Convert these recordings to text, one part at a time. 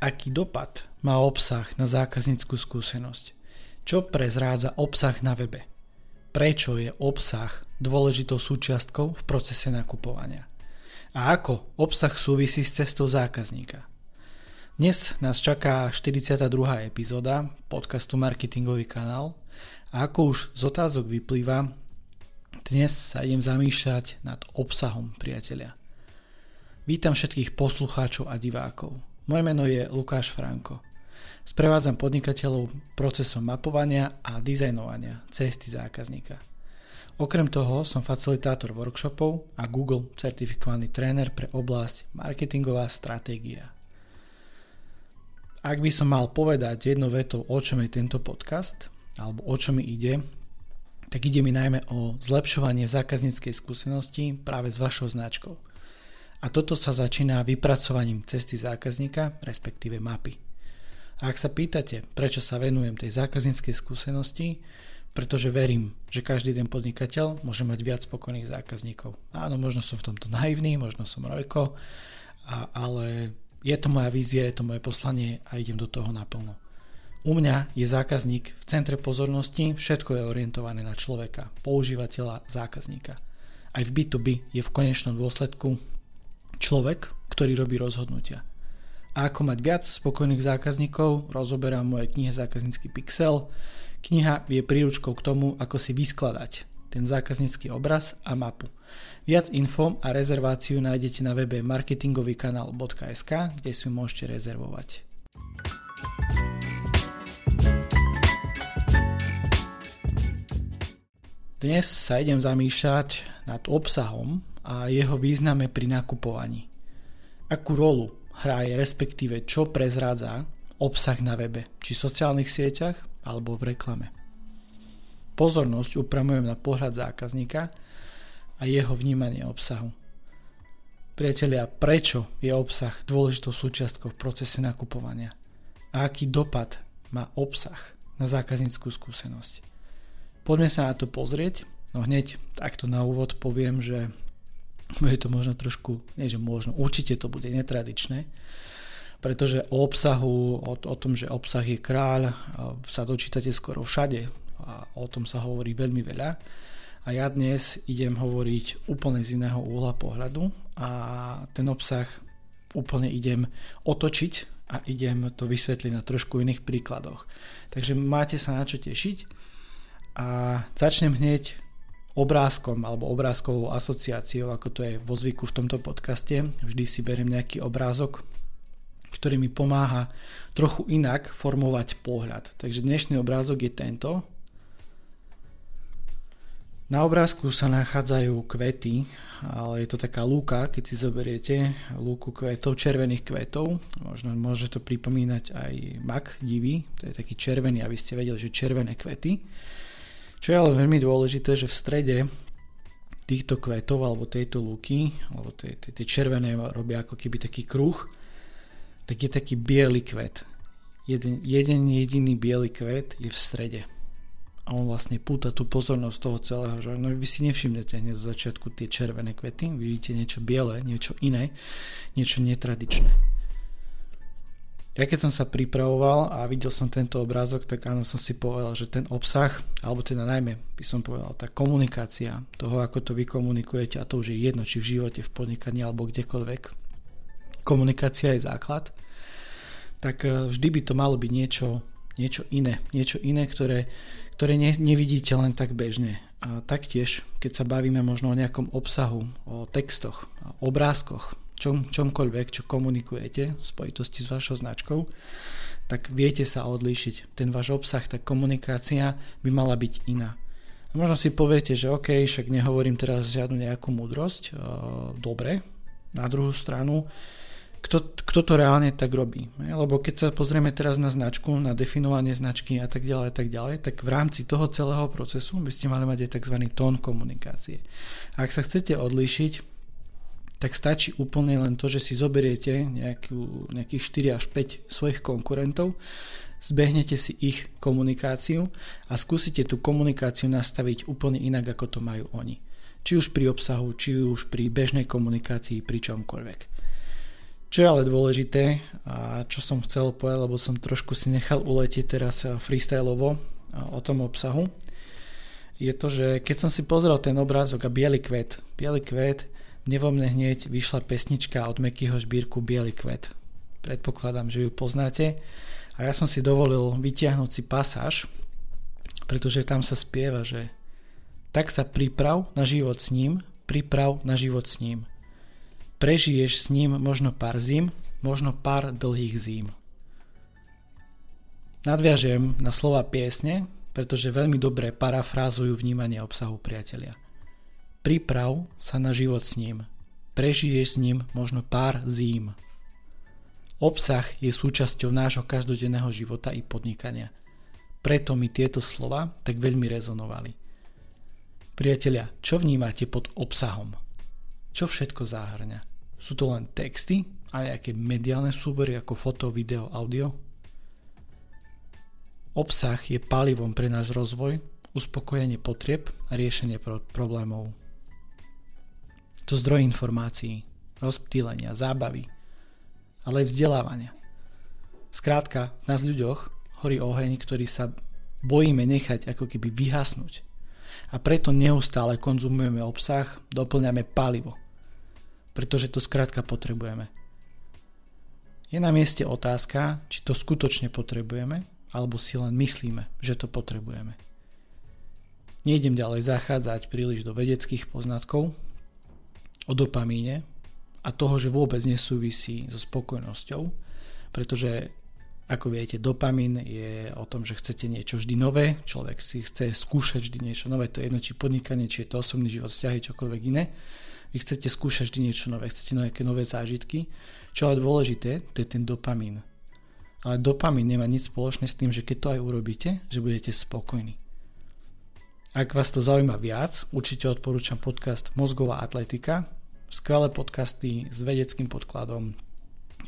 Aký dopad má obsah na zákazníckú skúsenosť? Čo prezrádza obsah na webe? Prečo je obsah dôležitou súčiastkou v procese nakupovania? A ako obsah súvisí s cestou zákazníka? Dnes nás čaká 42. epizóda podcastu Marketingový kanál a ako už z otázok vyplýva, dnes sa idem zamýšľať nad obsahom priatelia. Vítam všetkých poslucháčov a divákov. Moje meno je Lukáš Franko. Sprevádzam podnikateľov procesom mapovania a dizajnovania cesty zákazníka. Okrem toho som facilitátor workshopov a Google certifikovaný tréner pre oblasť marketingová stratégia. Ak by som mal povedať jedno vetou, o čom je tento podcast, alebo o čo mi ide, tak ide mi najmä o zlepšovanie zákazníckej skúsenosti práve s vašou značkou. A toto sa začína vypracovaním cesty zákazníka, respektíve mapy. A ak sa pýtate, prečo sa venujem tej zákazníckej skúsenosti, pretože verím, že každý jeden podnikateľ môže mať viac spokojných zákazníkov. Áno, možno som v tomto naivný, možno som rojko, a, ale je to moja vízia, je to moje poslanie a idem do toho naplno. U mňa je zákazník v centre pozornosti, všetko je orientované na človeka, používateľa, zákazníka. Aj v B2B je v konečnom dôsledku človek, ktorý robí rozhodnutia. A ako mať viac spokojných zákazníkov, rozoberám moje knihe Zákaznícky pixel. Kniha je príručkou k tomu, ako si vyskladať ten zákaznícky obraz a mapu. Viac info a rezerváciu nájdete na webe marketingovýkanál.sk, kde si ju môžete rezervovať. Dnes sa idem zamýšľať nad obsahom a jeho význame pri nakupovaní. Akú rolu hraje respektíve čo prezrádza obsah na webe, či sociálnych sieťach alebo v reklame. Pozornosť upramujem na pohľad zákazníka a jeho vnímanie obsahu. Priatelia, prečo je obsah dôležitou súčiastkou v procese nakupovania? A aký dopad má obsah na zákazníckú skúsenosť? Poďme sa na to pozrieť. No hneď takto na úvod poviem, že bude to možno trošku, nie že možno, určite to bude netradičné, pretože o obsahu, o, o tom, že obsah je kráľ, sa dočítate skoro všade a o tom sa hovorí veľmi veľa. A ja dnes idem hovoriť úplne z iného úhla pohľadu a ten obsah úplne idem otočiť a idem to vysvetliť na trošku iných príkladoch. Takže máte sa na čo tešiť a začnem hneď obrázkom alebo obrázkovou asociáciou, ako to je vo zvyku v tomto podcaste. Vždy si beriem nejaký obrázok, ktorý mi pomáha trochu inak formovať pohľad. Takže dnešný obrázok je tento. Na obrázku sa nachádzajú kvety, ale je to taká lúka, keď si zoberiete lúku kvetov, červených kvetov. Možno môže to pripomínať aj mak divý, to je taký červený, aby ste vedeli, že červené kvety. Čo je ale veľmi dôležité, že v strede týchto kvetov alebo tejto lúky, alebo tie, tie, tie červené robia ako keby taký kruh, tak je taký biely kvet. Jeden, jeden jediný biely kvet je v strede. A on vlastne púta tú pozornosť toho celého, že no vy si nevšimnete hneď z začiatku tie červené kvety, vidíte niečo biele, niečo iné, niečo netradičné. Ja keď som sa pripravoval a videl som tento obrázok, tak áno som si povedal, že ten obsah, alebo teda najmä by som povedal, tá komunikácia toho, ako to vy komunikujete, a to už je jedno, či v živote, v podnikaní alebo kdekoľvek, komunikácia je základ, tak e, vždy by to malo byť niečo, niečo iné, niečo iné, ktoré, ktoré ne, nevidíte len tak bežne. A taktiež, keď sa bavíme možno o nejakom obsahu, o textoch, o obrázkoch, čom, čomkoľvek, čo komunikujete v spojitosti s vašou značkou, tak viete sa odlíšiť. Ten váš obsah, tá komunikácia by mala byť iná. A možno si poviete, že OK, však nehovorím teraz žiadnu nejakú múdrosť, dobre, na druhú stranu, kto, kto to reálne tak robí. Lebo keď sa pozrieme teraz na značku, na definovanie značky a tak ďalej, tak ďalej, tak v rámci toho celého procesu by ste mali mať aj tzv. tón komunikácie. A ak sa chcete odlíšiť, tak stačí úplne len to, že si zoberiete nejakú, nejakých 4 až 5 svojich konkurentov, zbehnete si ich komunikáciu a skúsite tú komunikáciu nastaviť úplne inak, ako to majú oni. Či už pri obsahu, či už pri bežnej komunikácii, pri čomkoľvek. Čo je ale dôležité a čo som chcel povedať, lebo som trošku si nechal uletieť teraz freestyleovo o tom obsahu, je to, že keď som si pozrel ten obrázok a biely kvet, biely kvet, mne vo mne hneď vyšla pesnička od Mekyho Žbírku Bielý kvet. Predpokladám, že ju poznáte. A ja som si dovolil vytiahnuť si pasáž, pretože tam sa spieva, že tak sa priprav na život s ním, priprav na život s ním. Prežiješ s ním možno pár zim, možno pár dlhých zím. Nadviažem na slova piesne, pretože veľmi dobre parafrázujú vnímanie obsahu priatelia. Priprav sa na život s ním. Prežiješ s ním možno pár zím. Obsah je súčasťou nášho každodenného života i podnikania – preto mi tieto slova tak veľmi rezonovali. Priatelia, čo vnímate pod obsahom? Čo všetko záhrňa? Sú to len texty a nejaké mediálne súbory ako foto, video, audio? Obsah je palivom pre náš rozvoj, uspokojenie potrieb a riešenie pro- problémov. To zdroj informácií, rozptýlenia, zábavy, ale aj vzdelávania. Skrátka, v nás ľuďoch horí oheň, ktorý sa bojíme nechať ako keby vyhasnúť. A preto neustále konzumujeme obsah, doplňame palivo. Pretože to skrátka potrebujeme. Je na mieste otázka, či to skutočne potrebujeme, alebo si len myslíme, že to potrebujeme. Nejdem ďalej zachádzať príliš do vedeckých poznatkov o dopamíne a toho, že vôbec nesúvisí so spokojnosťou, pretože ako viete, dopamín je o tom, že chcete niečo vždy nové, človek si chce skúšať vždy niečo nové, to je jedno, či podnikanie, či je to osobný život, vzťahy, čokoľvek iné. Vy chcete skúšať vždy niečo nové, chcete nejaké nové zážitky. Čo ale dôležité, to je ten dopamín. Ale dopamín nemá nič spoločné s tým, že keď to aj urobíte, že budete spokojní. Ak vás to zaujíma viac, určite odporúčam podcast Mozgová atletika, skvelé podcasty s vedeckým podkladom,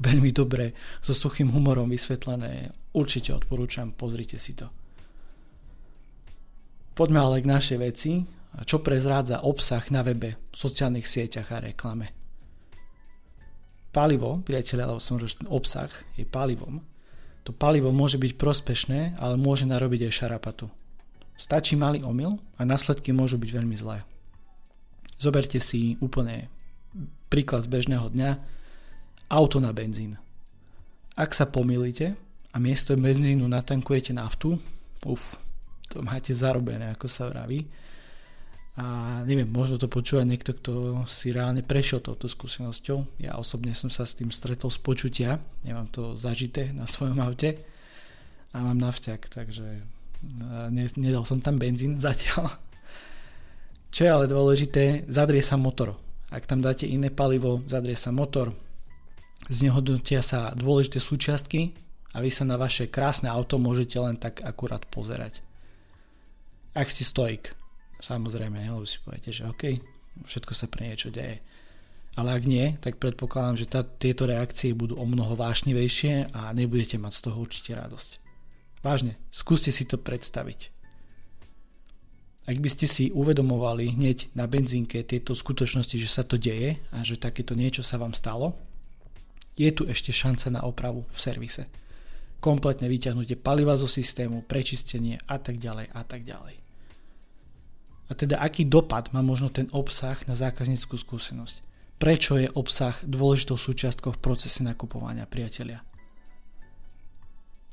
veľmi dobre, so suchým humorom vysvetlené. Určite odporúčam, pozrite si to. Poďme ale k našej veci, čo prezrádza obsah na webe, sociálnych sieťach a reklame. Palivo, priateľe, lebo som že obsah je palivom, to palivo môže byť prospešné, ale môže narobiť aj šarapatu. Stačí malý omyl a následky môžu byť veľmi zlé. Zoberte si úplne príklad z bežného dňa, auto na benzín. Ak sa pomýlite a miesto benzínu natankujete naftu, uf, to máte zarobené, ako sa vraví. A neviem, možno to počúva niekto, kto si reálne prešiel touto skúsenosťou. Ja osobne som sa s tým stretol z počutia, nemám to zažité na svojom aute a mám nafťak, takže ne, nedal som tam benzín zatiaľ. Čo je ale dôležité, zadrie sa motor. Ak tam dáte iné palivo, zadrie sa motor, znehodnotia sa dôležité súčiastky a vy sa na vaše krásne auto môžete len tak akurát pozerať. Ak si stoik, samozrejme, lebo si poviete, že OK, všetko sa pre niečo deje. Ale ak nie, tak predpokladám, že tá, tieto reakcie budú o mnoho vášnivejšie a nebudete mať z toho určite radosť. Vážne, skúste si to predstaviť. Ak by ste si uvedomovali hneď na benzínke tieto skutočnosti, že sa to deje a že takéto niečo sa vám stalo, je tu ešte šanca na opravu v servise. Kompletne vyťahnutie paliva zo systému, prečistenie a tak ďalej a tak ďalej. A teda aký dopad má možno ten obsah na zákazníckú skúsenosť? Prečo je obsah dôležitou súčiastkou v procese nakupovania priatelia?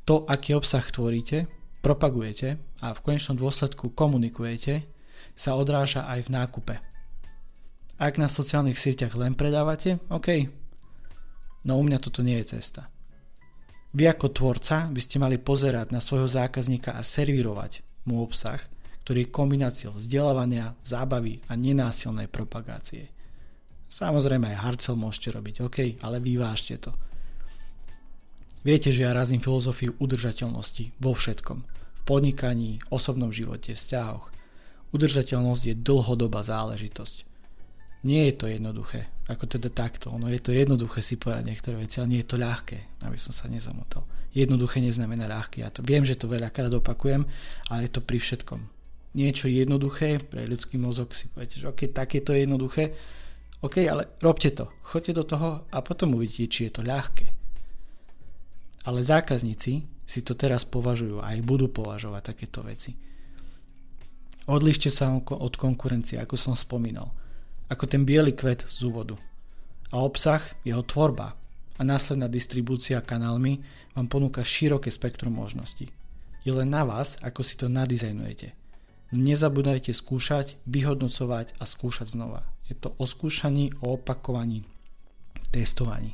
To, aký obsah tvoríte, propagujete a v konečnom dôsledku komunikujete, sa odráža aj v nákupe. Ak na sociálnych sieťach len predávate, OK, No u mňa toto nie je cesta. Vy ako tvorca by ste mali pozerať na svojho zákazníka a servírovať mu obsah, ktorý je kombináciou vzdelávania, zábavy a nenásilnej propagácie. Samozrejme aj harcel môžete robiť, OK, ale vyvážte to. Viete, že ja razím filozofiu udržateľnosti vo všetkom. V podnikaní, osobnom živote, vzťahoch. Udržateľnosť je dlhodobá záležitosť nie je to jednoduché. Ako teda takto. No je to jednoduché si povedať niektoré veci, ale nie je to ľahké, aby som sa nezamotal. Jednoduché neznamená ľahké. Ja to viem, že to veľakrát opakujem, ale je to pri všetkom. Niečo jednoduché pre ľudský mozog si poviete, že ok, tak je to jednoduché, OK, ale robte to. Choďte do toho a potom uvidíte, či je to ľahké. Ale zákazníci si to teraz považujú a aj budú považovať takéto veci. Odlište sa od konkurencie, ako som spomínal. Ako ten biely kvet z úvodu. A obsah, jeho tvorba a následná distribúcia kanálmi vám ponúka široké spektrum možností. Je len na vás, ako si to nadizajnujete. Nezabúdajte skúšať, vyhodnocovať a skúšať znova. Je to o skúšaní, o opakovaní, testovaní.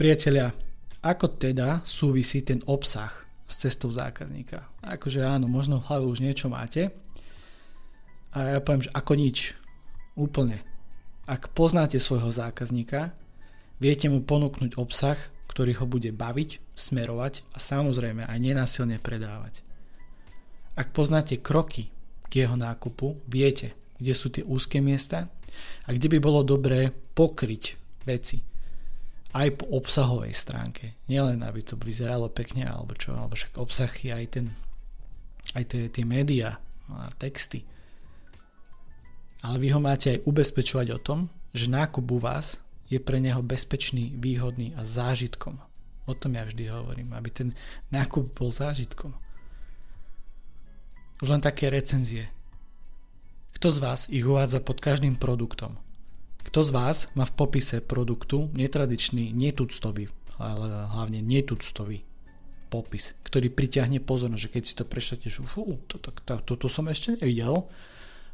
Priatelia, ako teda súvisí ten obsah s cestou zákazníka? Akože áno, možno v hlave už niečo máte. A ja poviem, že ako nič. Úplne. Ak poznáte svojho zákazníka, viete mu ponúknuť obsah, ktorý ho bude baviť, smerovať a samozrejme aj nenásilne predávať. Ak poznáte kroky k jeho nákupu, viete, kde sú tie úzke miesta a kde by bolo dobré pokryť veci aj po obsahovej stránke. Nielen, aby to vyzeralo pekne, alebo čo, alebo však obsah je aj ten, aj tie, tie médiá a texty. Ale vy ho máte aj ubezpečovať o tom, že nákup u vás je pre neho bezpečný, výhodný a zážitkom. O tom ja vždy hovorím, aby ten nákup bol zážitkom. Už len také recenzie. Kto z vás ich uvádza pod každým produktom? Kto z vás má v popise produktu netradičný, netuctový, ale hlavne netuctový popis, ktorý priťahne pozornosť, že keď si to že fú, toto, to, to, to som ešte nevidel,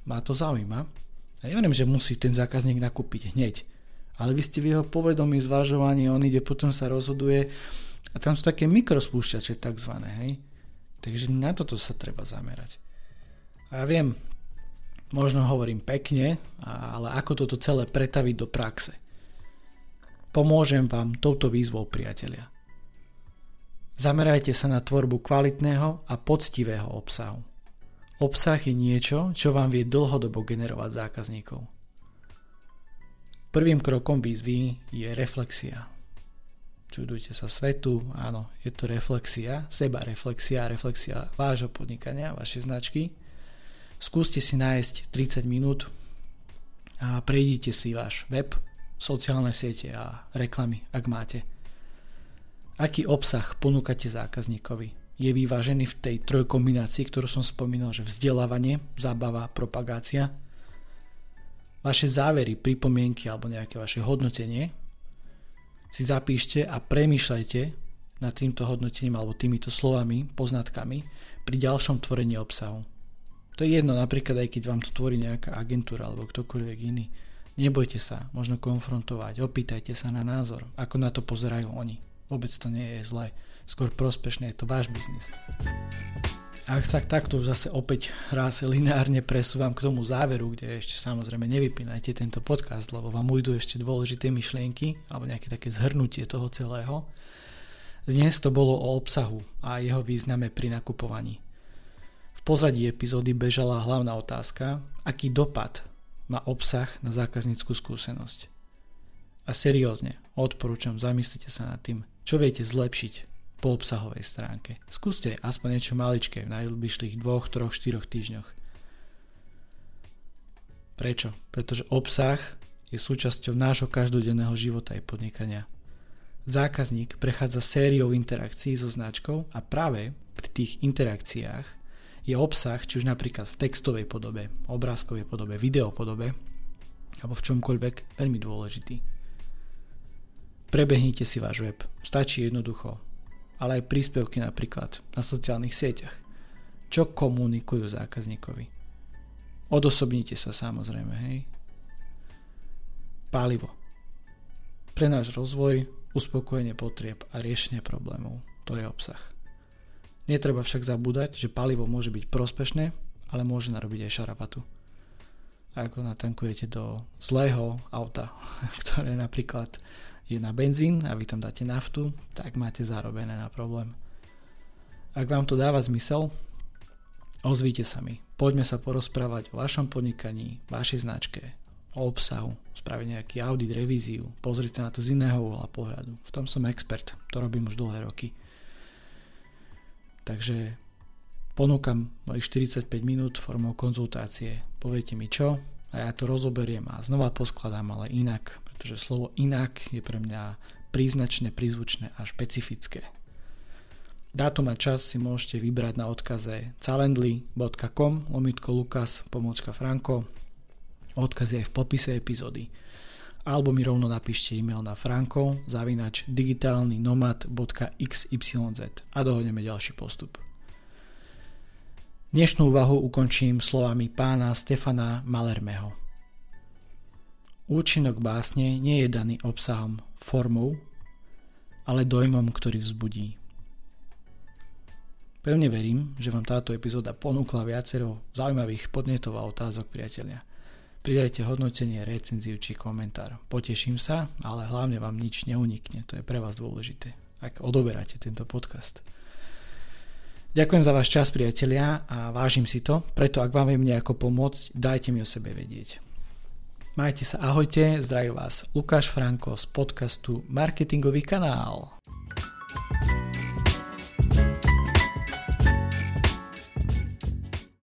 má to zaujíma. Ja neviem, že musí ten zákazník nakúpiť hneď, ale vy ste v jeho povedomí, zvažovaní, on ide, potom sa rozhoduje a tam sú také mikrospúšťače takzvané, hej. Takže na toto sa treba zamerať. A ja viem, Možno hovorím pekne, ale ako toto celé pretaviť do praxe. Pomôžem vám touto výzvou, priatelia. Zamerajte sa na tvorbu kvalitného a poctivého obsahu. Obsah je niečo, čo vám vie dlhodobo generovať zákazníkov. Prvým krokom výzvy je reflexia. Čudujte sa svetu, áno, je to reflexia, seba reflexia, reflexia vášho podnikania, vašej značky – Skúste si nájsť 30 minút a prejdite si váš web, sociálne siete a reklamy, ak máte. Aký obsah ponúkate zákazníkovi? Je vyvážený v tej trojkombinácii, ktorú som spomínal, že vzdelávanie, zábava, propagácia? Vaše závery, pripomienky alebo nejaké vaše hodnotenie si zapíšte a premýšľajte nad týmto hodnotením alebo týmito slovami, poznatkami pri ďalšom tvorení obsahu. To je jedno, napríklad aj keď vám to tvorí nejaká agentúra alebo ktokoľvek iný. Nebojte sa, možno konfrontovať, opýtajte sa na názor, ako na to pozerajú oni. Vôbec to nie je zlé, skôr prospešné, je to váš biznis. Ak sa takto zase opäť raz lineárne presúvam k tomu záveru, kde ešte samozrejme nevypínajte tento podcast, lebo vám ujdu ešte dôležité myšlienky alebo nejaké také zhrnutie toho celého. Dnes to bolo o obsahu a jeho význame pri nakupovaní pozadí epizódy bežala hlavná otázka, aký dopad má obsah na zákazníckú skúsenosť. A seriózne, odporúčam, zamyslite sa nad tým, čo viete zlepšiť po obsahovej stránke. Skúste aspoň niečo maličké v najbližších dvoch, troch, štyroch týždňoch. Prečo? Pretože obsah je súčasťou nášho každodenného života aj podnikania. Zákazník prechádza sériou interakcií so značkou a práve pri tých interakciách je obsah, či už napríklad v textovej podobe, obrázkovej podobe, videopodobe, alebo v čomkoľvek, veľmi dôležitý. Prebehnite si váš web, stačí jednoducho, ale aj príspevky napríklad na sociálnych sieťach. Čo komunikujú zákazníkovi? Odosobnite sa samozrejme, hej. Palivo. Pre náš rozvoj, uspokojenie potrieb a riešenie problémov. To je obsah. Netreba však zabúdať, že palivo môže byť prospešné, ale môže narobiť aj šarapatu. ako natankujete do zlého auta, ktoré napríklad je na benzín a vy tam dáte naftu, tak máte zarobené na problém. Ak vám to dáva zmysel, ozvíte sa mi. Poďme sa porozprávať o vašom podnikaní, vašej značke, o obsahu, spraviť nejaký audit, revíziu, pozrieť sa na to z iného uhla pohľadu. V tom som expert, to robím už dlhé roky. Takže ponúkam mojich 45 minút formou konzultácie. Poviete mi čo a ja to rozoberiem a znova poskladám, ale inak, pretože slovo inak je pre mňa príznačné, prízvučné a špecifické. Dátum a čas si môžete vybrať na odkaze calendly.com lomitko lukas pomočka franko odkaz je aj v popise epizódy alebo mi rovno napíšte e-mail na franko zavinač digitálny nomad.xyz a dohodneme ďalší postup. Dnešnú úvahu ukončím slovami pána Stefana Malermeho. Účinok básne nie je daný obsahom, formou, ale dojmom, ktorý vzbudí. Pevne verím, že vám táto epizóda ponúkla viacero zaujímavých podnetov a otázok, priatelia. Pridajte hodnotenie, recenziu či komentár. Poteším sa, ale hlavne vám nič neunikne, to je pre vás dôležité, ak odoberáte tento podcast. Ďakujem za váš čas, priatelia, a vážim si to, preto ak vám viem nejako pomôcť, dajte mi o sebe vedieť. Majte sa, ahojte, zdraví vás Lukáš Franko z podcastu Marketingový kanál. thank you